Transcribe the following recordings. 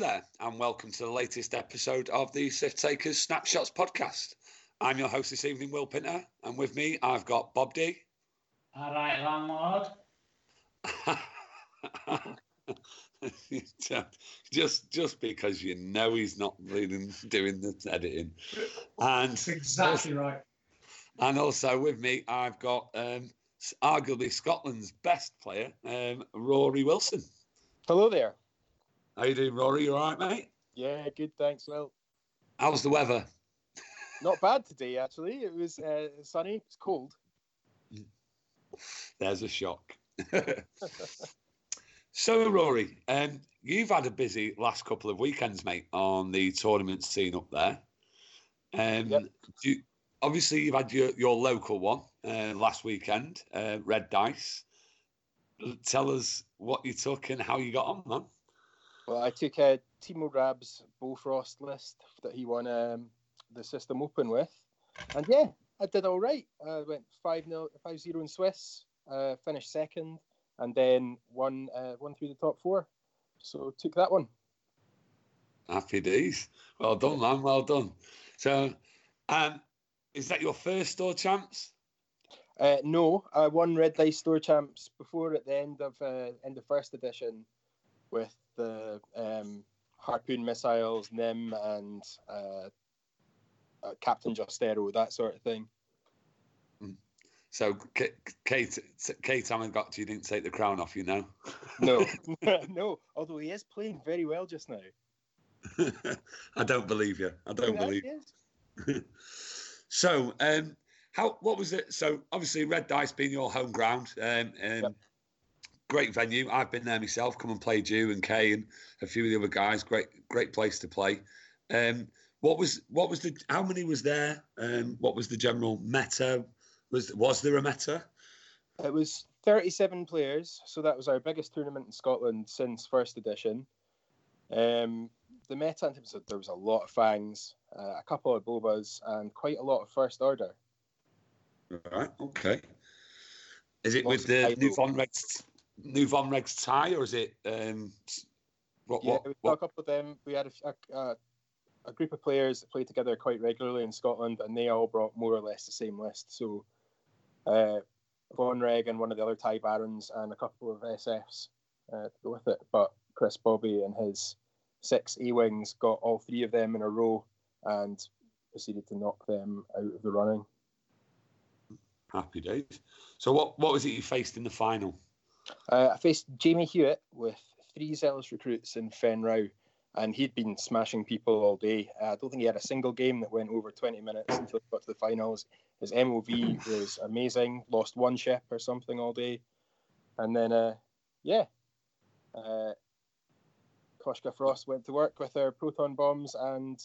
there, and welcome to the latest episode of the Sith Takers Snapshots podcast. I'm your host this evening, Will Pinter, and with me I've got Bob D. All right, landlord. just just because you know he's not really doing the editing, and That's exactly right. and also with me I've got um, arguably Scotland's best player, um, Rory Wilson. Hello there. How you doing, Rory? You all right, mate? Yeah, good. Thanks. Well, How's the weather? not bad today actually. It was uh, sunny. It's cold. There's a shock. so, Rory, um, you've had a busy last couple of weekends, mate, on the tournament scene up there. Um, Yep. you- obviously, you've had your, your local one uh, last weekend, uh, Red Dice. Tell us what you took and how you got on, man. Well, I took uh, Timo Rab's Bofrost list that he won um, the System Open with, and yeah, I did all right. I went 5 0 5 0 in Swiss, uh, finished second, and then won uh, won through the top four. So took that one. Happy days. Well done, man. Well done. So, um, is that your first store champs? Uh, no, I won Red Dice Store Champs before at the end of uh, end of first edition with the um, Harpoon missiles, Nym, and uh, uh, Captain Jostero, that sort of thing. So, Kate, Kate haven't got you. Didn't take the crown off you now. No, no. Although he is playing very well just now. I don't believe you. I don't believe. is. So, um, how? What was it? So, obviously, Red Dice being your home ground, um, um, Yep. Great venue. I've been there myself. Come and played you and Kay and a few of the other guys. Great, great place to play. Um, what was what was the? How many was there? Um, what was the general meta? Was was there a meta? It was 37 players, so that was our biggest tournament in Scotland since first edition. Um, the meta in terms of there was a lot of fangs, uh, a couple of bobas, and quite a lot of first order. Right. Okay. Is it Lots with the new Regs, new Von Regs tie, or is it? Um, what? Yeah, What? we got a couple of them. We had a, a, a group of players that play together quite regularly in Scotland, and they all brought more or less the same list. So, uh, Von Reg and one of the other TIE Barons, and a couple of SFs uh, to go with it. But Chris Bobby and his six A Wings got all three of them in a row and proceeded to knock them out of the running. Happy days. So what what was it you faced in the final? Uh, I faced Jamie Hewitt with three zealous recruits in Fenn Rau, and he'd been smashing people all day. Uh, I don't think he had a single game that went over 20 minutes until he got to the finals. His MOV was amazing, lost one ship or something all day. And then, uh, yeah, uh, Koshka Frost went to work with her proton bombs and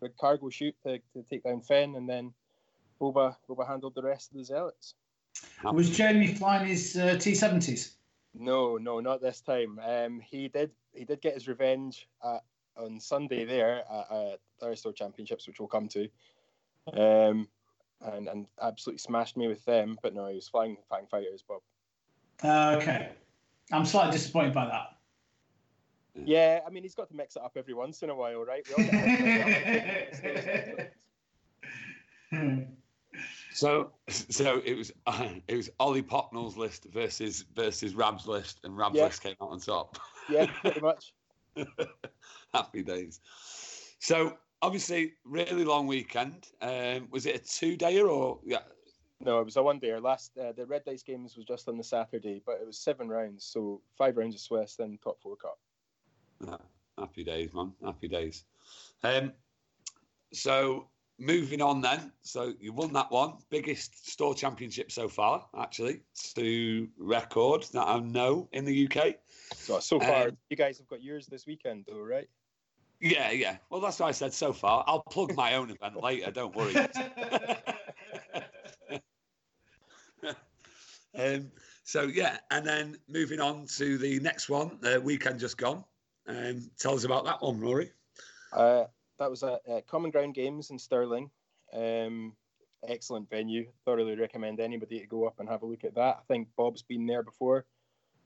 with cargo chute to, to take down Fenn, and then Boba, Boba handled the rest of the zealots. Was Jeremy flying his uh, T70s? No, no, not this time. Um, he did he did get his revenge at, on Sunday there at, at Thunderstorm Championships, which we'll come to, um, and and absolutely smashed me with them. But no, he was flying flying Fighters, Bob. Uh, okay. I'm slightly disappointed by that. Yeah, I mean he's got to mix it up every once in a while, right? So so it was it was Ollie Pocknell's list versus versus Rab's list, and Rab's Yeah. list came out on top. yeah, pretty much. Happy days. So obviously, really long weekend. Um, was it a two dayer or yeah? No, it was a one day. Last uh, the Red Dice Games was just on the Saturday, but it was seven rounds, so five rounds of Swiss, then top four cup. Yeah, Happy days, man. Happy days. Um, so moving on then. So you won that one, biggest store championship so far, actually, to record that I know in the UK. So so far, Um, you guys have got yours this weekend, though, right? Yeah, yeah. Well, that's what I said so far. I'll plug my own event later. Don't worry. um, so yeah, and then moving on to the next one, the weekend just gone. Um, tell us about that one, Rory. Uh, that was uh, Common Ground Games in Stirling. Um, excellent venue. Thoroughly recommend anybody to go up and have a look at that. I think Bob's been there before.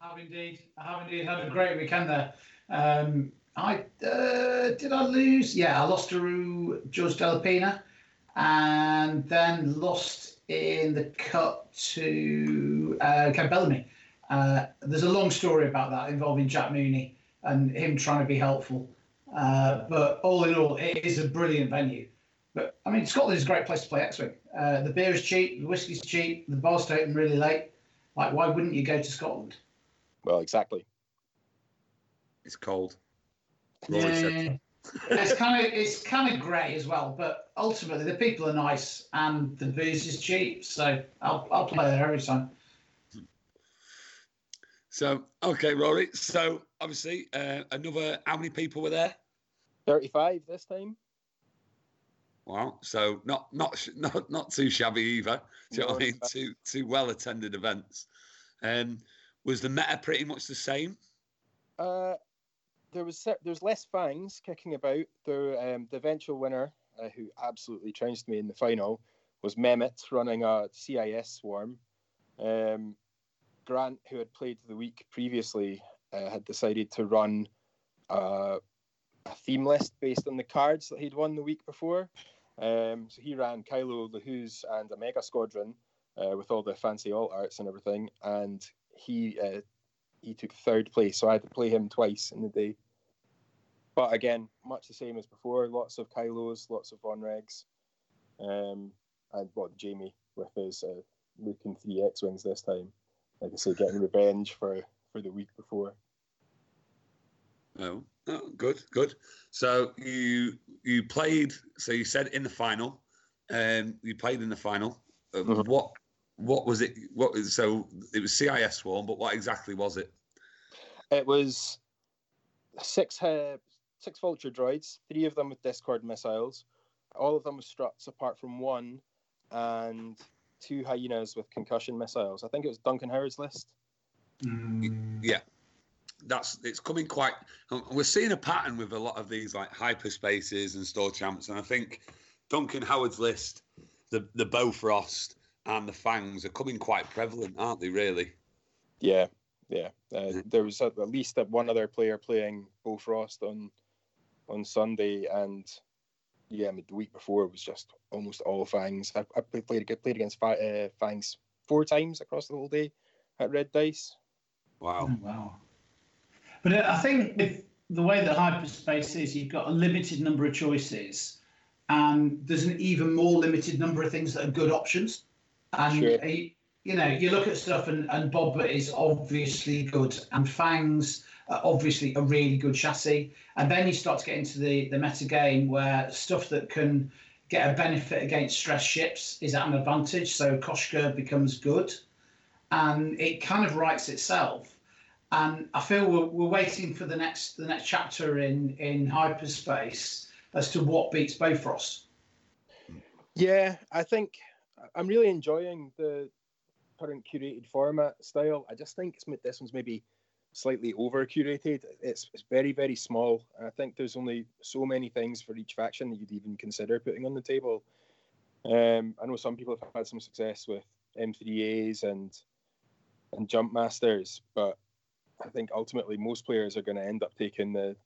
I have indeed. I have indeed had a great weekend there. Um, I uh, did I lose? Yeah, I lost to George Delapina, and then lost in the cup to uh, Ken Bellamy. Uh, there's a long story about that involving Jack Mooney and him trying to be helpful. Uh, but all in all, it is a brilliant venue. But I mean, Scotland is a great place to play X-wing. Uh, the beer is cheap, the whiskey's cheap, the bars stay open really late. Like, why wouldn't you go to Scotland? Well, exactly. It's cold. Yeah. it's kind of it's kind of grey as well, but ultimately the people are nice and the booze is cheap, so I'll I'll play there every time. So okay, Rory. So obviously, uh, another. How many people were there? Thirty-five this time. Wow. So not not not not too shabby either. Do you know what I mean? Two two well attended events. Um, was the meta pretty much the same? Uh, there was there's less fangs kicking about. The um, the eventual winner, uh, who absolutely trounced me in the final, was Mehmet running a CIS swarm. Um, Grant, who had played the week previously, uh, had decided to run uh, a theme list based on the cards that he'd won the week before. Um, so he ran Kylo LeHuse and a Mega Squadron uh, with all the fancy alt arts and everything, and he uh, he took third place. So I had to play him twice in the day. But again, much the same as before. Lots of Kylos, lots of Von Regs, um, and what Jamie with his uh, looking three X wings this time. Like I say, getting revenge for for the week before. Oh, oh, good, good. So you you played. So you said in the final. Um, you played in the final. Uh, mm-hmm. What what was it? What so it was CIS swarm, but what exactly was it? It was six uh, six vulture droids, three of them with Discord missiles, all of them with struts apart from one, and two hyenas with concussion missiles. I think it was Duncan Howard's list. Mm. Yeah, that's it's coming quite. We're seeing a pattern with a lot of these like hyperspaces and store champs, and I think Duncan Howard's list, the the Bofrost and the Fangs are coming quite prevalent, aren't they? Really? Yeah, yeah. Uh, there was at least one other player playing Bofrost on on Sunday, and yeah, I mean, the week before it was just almost all Fangs. I, I played played against uh, Fangs four times across the whole day at Red Dice. Wow! Oh, wow! But I think with the way that hyperspace is, you've got a limited number of choices, and there's an even more limited number of things that are good options. And sure. Uh, you know, you look at stuff, and, and Bob is obviously good, and Fangs obviously a really good chassis. And then you start to get into the, the meta game where stuff that can get a benefit against stress ships is at an advantage. So Koshka becomes good and it kind of writes itself. And I feel we're, we're waiting for the next the next chapter in, in hyperspace as to what beats Bofrost. Yeah, I think I'm really enjoying the current curated format style. I just think this one's maybe slightly over curated. It's, it's very, very small. I think there's only so many things for each faction that you'd even consider putting on the table. Um, I know some people have had some success with M3As and and jump masters, but I think ultimately most players are going to end up taking the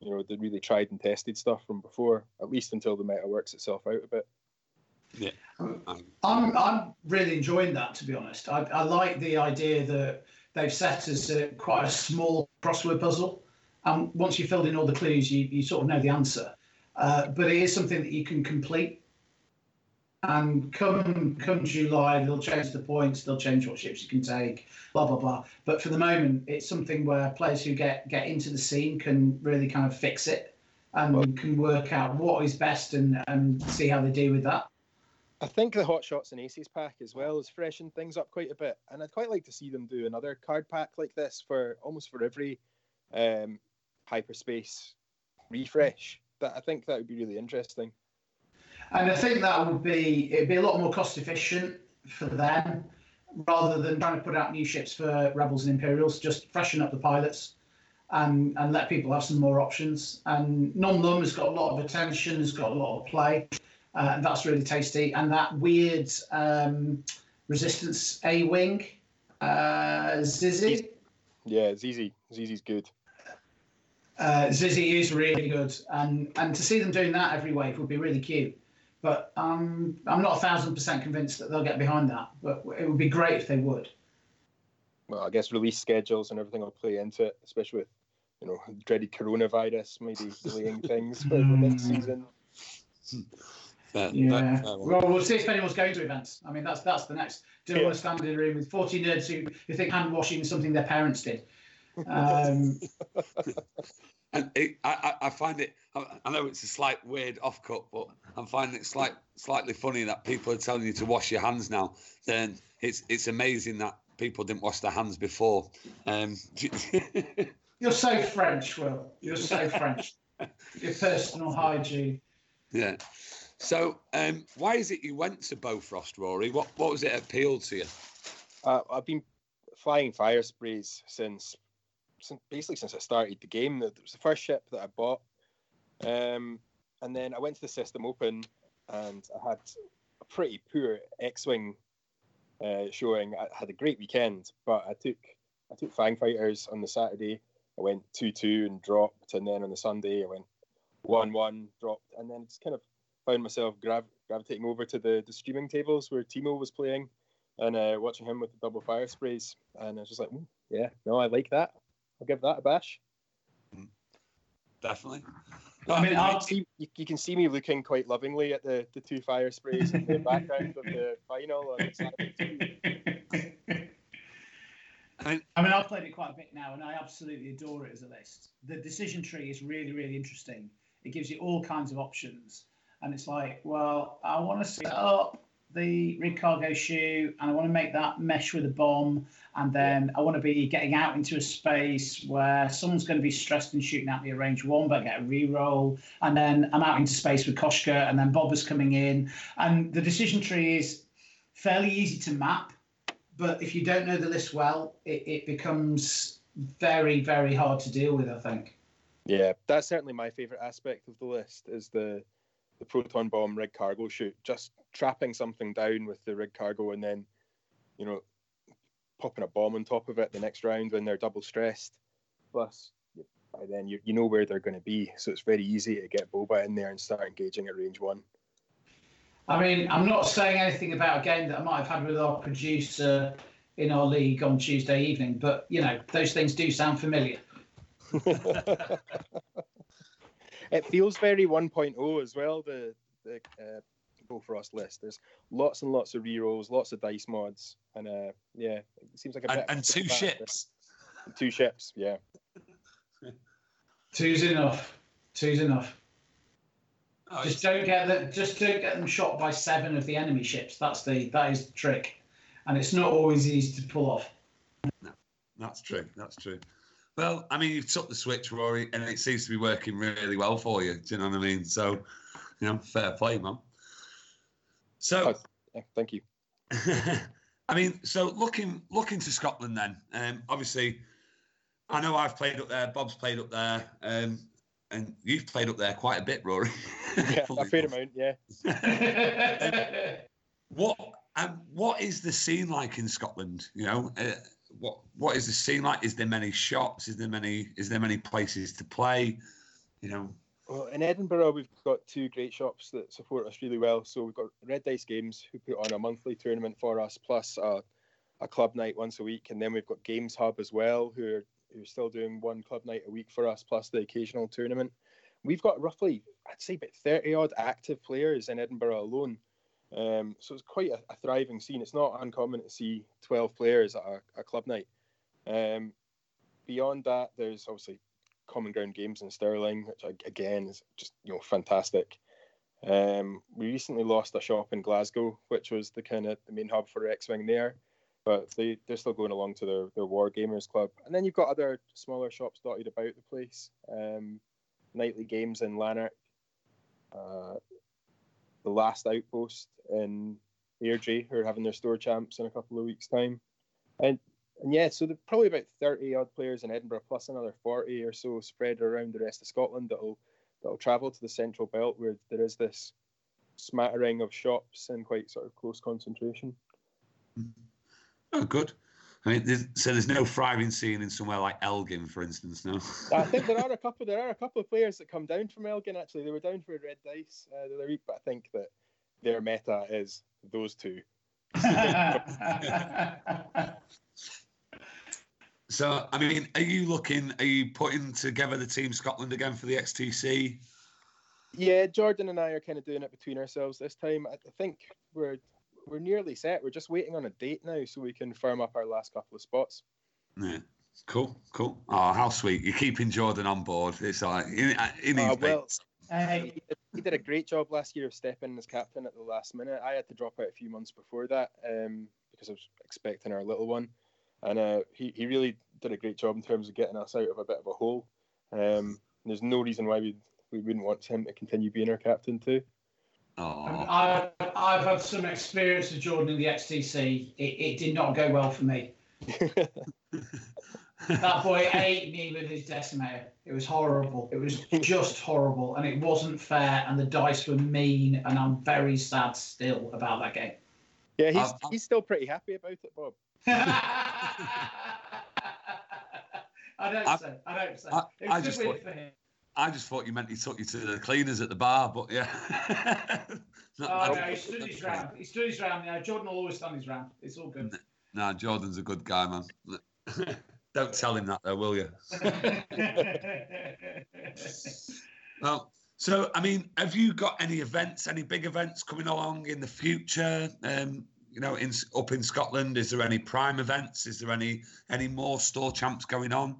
you know the really tried and tested stuff from before, at least until the meta works itself out a bit. Yeah, I'm I'm really enjoying that to be honest. I, I like the idea that they've set as a, quite a small crossword puzzle. And once you've filled in all the clues, you, you sort of know the answer. Uh, but it is something that you can complete. And come come July, they'll change the points, they'll change what ships you can take, blah blah blah. But for the moment, it's something where players who get get into the scene can really kind of fix it and well, can work out what is best and and see how they deal with that. I think the Hot Shots and Aces pack as well has freshened things up quite a bit, and I'd quite like to see them do another card pack like this for almost for every um, hyperspace refresh. That I think that would be really interesting. And I think that would be it'd be a lot more cost efficient for them rather than trying to put out new ships for Rebels and Imperials. Just freshen up the pilots and and let people have some more options. And Nom Nom has got a lot of attention, has got a lot of play. Uh, that's really tasty. And that weird um, resistance A wing, uh, Zizi. Yeah, Zizi. Zizi's good. Uh, Zizi is really good, and and to see them doing that every wave would be really cute. But um, I'm not a thousand percent convinced that they'll get behind that. But it would be great if they would. Well, I guess release schedules and everything will play into it, especially with you know dreaded coronavirus maybe delaying things for the next Mm. season. Fair- Yeah. fair- fair. Well, we'll see if anyone's going to events. I mean, that's that's the next. Do you Yeah. want to stand in a room with 40 nerds who, who think hand washing is something their parents did? Um, And it, I, I I find it. I I know it's a slight weird off cut, but I'm finding it slight, slightly funny that people are telling you to wash your hands now. Then it's it's amazing that people didn't wash their hands before. Um, you're so French, Will. You're so French. Your personal hygiene. yeah. So, um, why is it you went to Bofrost, Rory? What what was it appealed to you? Uh, I've been flying fire sprays since, since basically since I started the game. It was the first ship that I bought, um, and then I went to the System Open, and I had a pretty poor X-wing uh, showing. I had a great weekend, but I took I took Fang Fighters on the Saturday. I went two two and dropped, and then on the Sunday I went one one dropped, and then just kind of found myself grav- gravitating over to the, the streaming tables where Timo was playing and uh, watching him with the double fire sprays. And I was just like, "Mm, yeah, no, I like that. I'll give that a bash. Definitely. I mean, You I'll- can, see, you, you can see me looking quite lovingly at the, the two fire sprays in the background of the final on Saturday. I mean, I mean, I've played it quite a bit now, and I absolutely adore it as a list. The decision tree is really, really interesting. It gives you all kinds of options, and it's like, well, I want to set up the rig cargo chute, and I want to make that mesh with a bomb, and then I want to be getting out into a space where someone's going to be stressed and shooting at me at range one, but I get a re-roll, and then I'm out into space with Koshka, and then Bob is coming in, and the decision tree is fairly easy to map but if you don't know the list well, it, it becomes very, very hard to deal with. I think. Yeah, that's certainly my favourite aspect of the list is the the proton bomb rig cargo chute. Just trapping something down with the rig cargo and then, you know, popping a bomb on top of it the next round when they're double stressed. Plus, by then you, you know where they're going to be, so it's very easy to get Boba in there and start engaging at range one. I mean, I'm not saying anything about a game that I might have had with our producer in our league on Tuesday evening, but you know, those things do sound familiar. it feels very 1.0 as well. The the uh, Bofrost list. There's lots and lots of rerolls, lots of dice mods, and uh, yeah, it seems like a and, bit and two bit faster. ships. Two ships, yeah. Two's enough. Two's enough. Oh, Just don't get them. Just don't get them shot by seven of the enemy ships. That's the that is the trick, and it's not always easy to pull off. No, That's true. That's true. Well, I mean, you've took the switch, Rory, and it seems to be working really well for you. Do you know what I mean? So, you know, fair play, man. So, Yeah, thank you. I mean, so looking looking to Scotland then. Um, obviously, I know I've played up there. Bob's played up there, um, and you've played up there quite a bit, Rory. Yeah, fair enough. amount, yeah. What um, what is the scene like in Scotland? You know, uh, what what is the scene like? Is there many shops? Is there many is there many places to play? You know, Well, in Edinburgh, we've got two great shops that support us really well. So we've got Red Dice Games, who put on a monthly tournament for us, plus a, a club night once a week. And then we've got Games Hub as well, who are, who are still doing one club night a week for us, plus the occasional tournament. We've got roughly, I'd say, about 30 odd active players in Edinburgh alone. Um, so it's quite a, a thriving scene. It's not uncommon to see 12 players at a, a club night. Um, beyond that, there's obviously Common Ground Games in Stirling, which again is just you know fantastic. Um, we recently lost a shop in Glasgow, which was the kind of the main hub for X Wing there, but they they're still going along to their their War Gamers Club. And then you've got other smaller shops dotted about the place. Um, nightly games in Lanark, uh, the Last Outpost in Airdrie, who are having their store champs in a couple of weeks' time, and and yeah, so there's probably about thirty odd players in Edinburgh, plus another forty or so spread around the rest of Scotland that'll that'll travel to the central belt where there is this smattering of shops and quite sort of close concentration. Mm-hmm. oh, good. I mean, there's, so there's no thriving scene in somewhere like Elgin, for instance. No. I think there are a couple. There are a couple of players that come down from Elgin. Actually, they were down for a Red Dice uh, the other week, but I think that their meta is those two. so, I mean, are you looking? Are you putting together the team Scotland again for the XTC? Yeah, Jordan and I are kind of doing it between ourselves this time. I think we're we're nearly set. We're just waiting on a date now so we can firm up our last couple of spots. Yeah. Cool, cool. Oh, how sweet! You're keeping Jordan on board. It's like in, in uh, well, he, he did a great job last year of stepping in as captain at the last minute. I had to drop out a few months before that um, because I was expecting our little one, and uh, he he really did a great job in terms of getting us out of a bit of a hole. Um, there's no reason why we we wouldn't want him to continue being our captain too. I've, I've had some experience with Jordan in the XTC. It, it did not go well for me. that boy ate me with his decimator. It was horrible. It was just horrible, and it wasn't fair. And the dice were mean, and I'm very sad still about that game. Yeah, he's he's still pretty happy about it, Bob. I don't I, say. I don't say. I, it was I just thought, for him. I just thought you meant he took you to the cleaners at the bar, but yeah. oh, no, he stood his ground. He stood his ground. Yeah, Jordan will always stand his ground. It's all good. No, Jordan's a good guy, man. Don't tell him that, though, will you? well, so I mean, have you got any events, any big events coming along in the future? Um, you know, in up in Scotland, is there any prime events? Is there any any more store champs going on?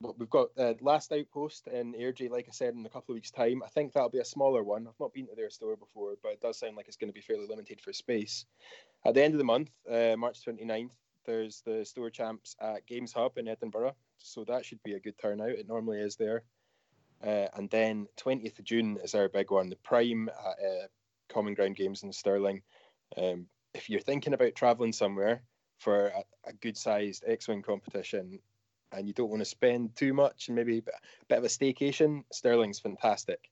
We've got uh, last outpost in Airdrie, like I said, in a couple of weeks' time. I think that'll be a smaller one. I've not been to their store before, but it does sound like it's going to be fairly limited for space. At the end of the month, uh, March 29th, there's the store champs at Games Hub in Edinburgh, so that should be a good turnout. It normally is there. Uh, and then 20th of June is our big one, the Prime at uh, Common Ground Games in Stirling. Um, if you're thinking about travelling somewhere for a, a good sized X Wing competition, and you don't want to spend too much and maybe a bit of a staycation, Stirling's fantastic.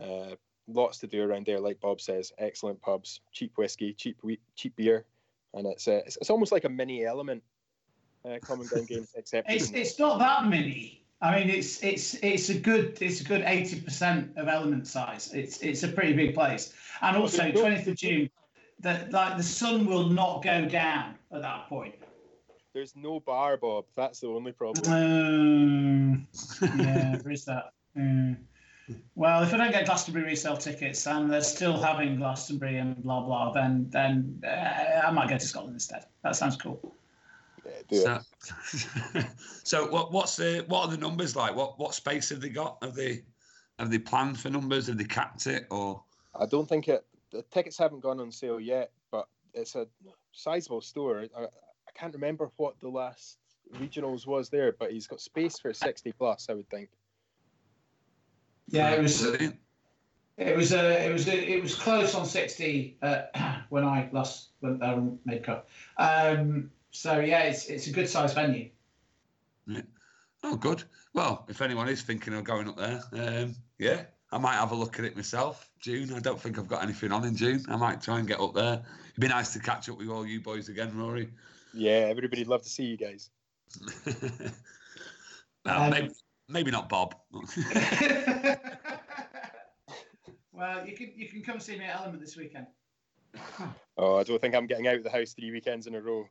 Uh, lots to do around there, like Bob says. Excellent pubs, cheap whiskey, cheap wheat, cheap beer, and it's uh, it's, it's, almost like a mini element. Uh, common ground games, except it's it's not that mini. I mean, it's it's it's a good it's a good eighty percent of element size. It's it's a pretty big place, and also twentieth of June, that like the sun will not go down at that point. There's no bar, Bob. That's the only problem. Um, yeah, there is that. Mm. Well, if I don't get Glastonbury resale tickets and they're still having Glastonbury and blah blah, then then uh, I might go to Scotland instead. That sounds cool. Yeah, so, so what what's the what are the numbers like? What what space have they got? Have they have they planned for numbers? Have they capped it or? I don't think it. The tickets haven't gone on sale yet, but it's a sizable store. I, I can't remember what the last regionals was there, but he's got space for sixty plus. I would think. Yeah, it was. It was uh, it was it was close on sixty uh, when I last went there and made cut. Um, so yeah, it's it's a good sized venue. Yeah. Oh, good. Well, if anyone is thinking of going up there, um, yeah, I might have a look at it myself. June. I don't think I've got anything on in June. I might try and get up there. It'd be nice to catch up with all you boys again, Rory. Yeah, everybody'd love to see you guys. well, um, maybe, maybe not Bob. well, you can you can come see me at Element this weekend. Oh, I don't think I'm getting out of the house three weekends in a row.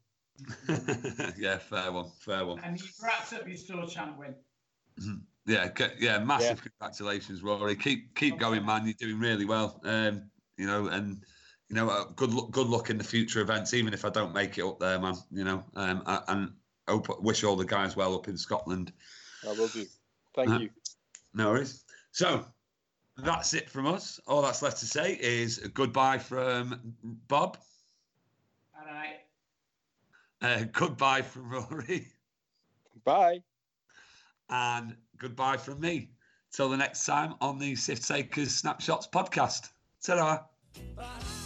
yeah, fair one, fair one. And you wrapped up your store champ win. Mm-hmm. Yeah, yeah, massive yeah. congratulations, Rory. Keep keep okay. going, man. You're doing really well. Um, you know, and you know, uh, good luck, good luck in the future events. Even if I don't make it up there, man. You know, um, I, and hope, wish all the guys well up in Scotland. I will do. Thank uh, you. No worries. So that's it from us. All that's left to say is goodbye from Bob. All right. Uh, goodbye from Rory. Bye. And goodbye from me. Till the next time on the Sift Takers Snapshots podcast. Ta-da. Bye.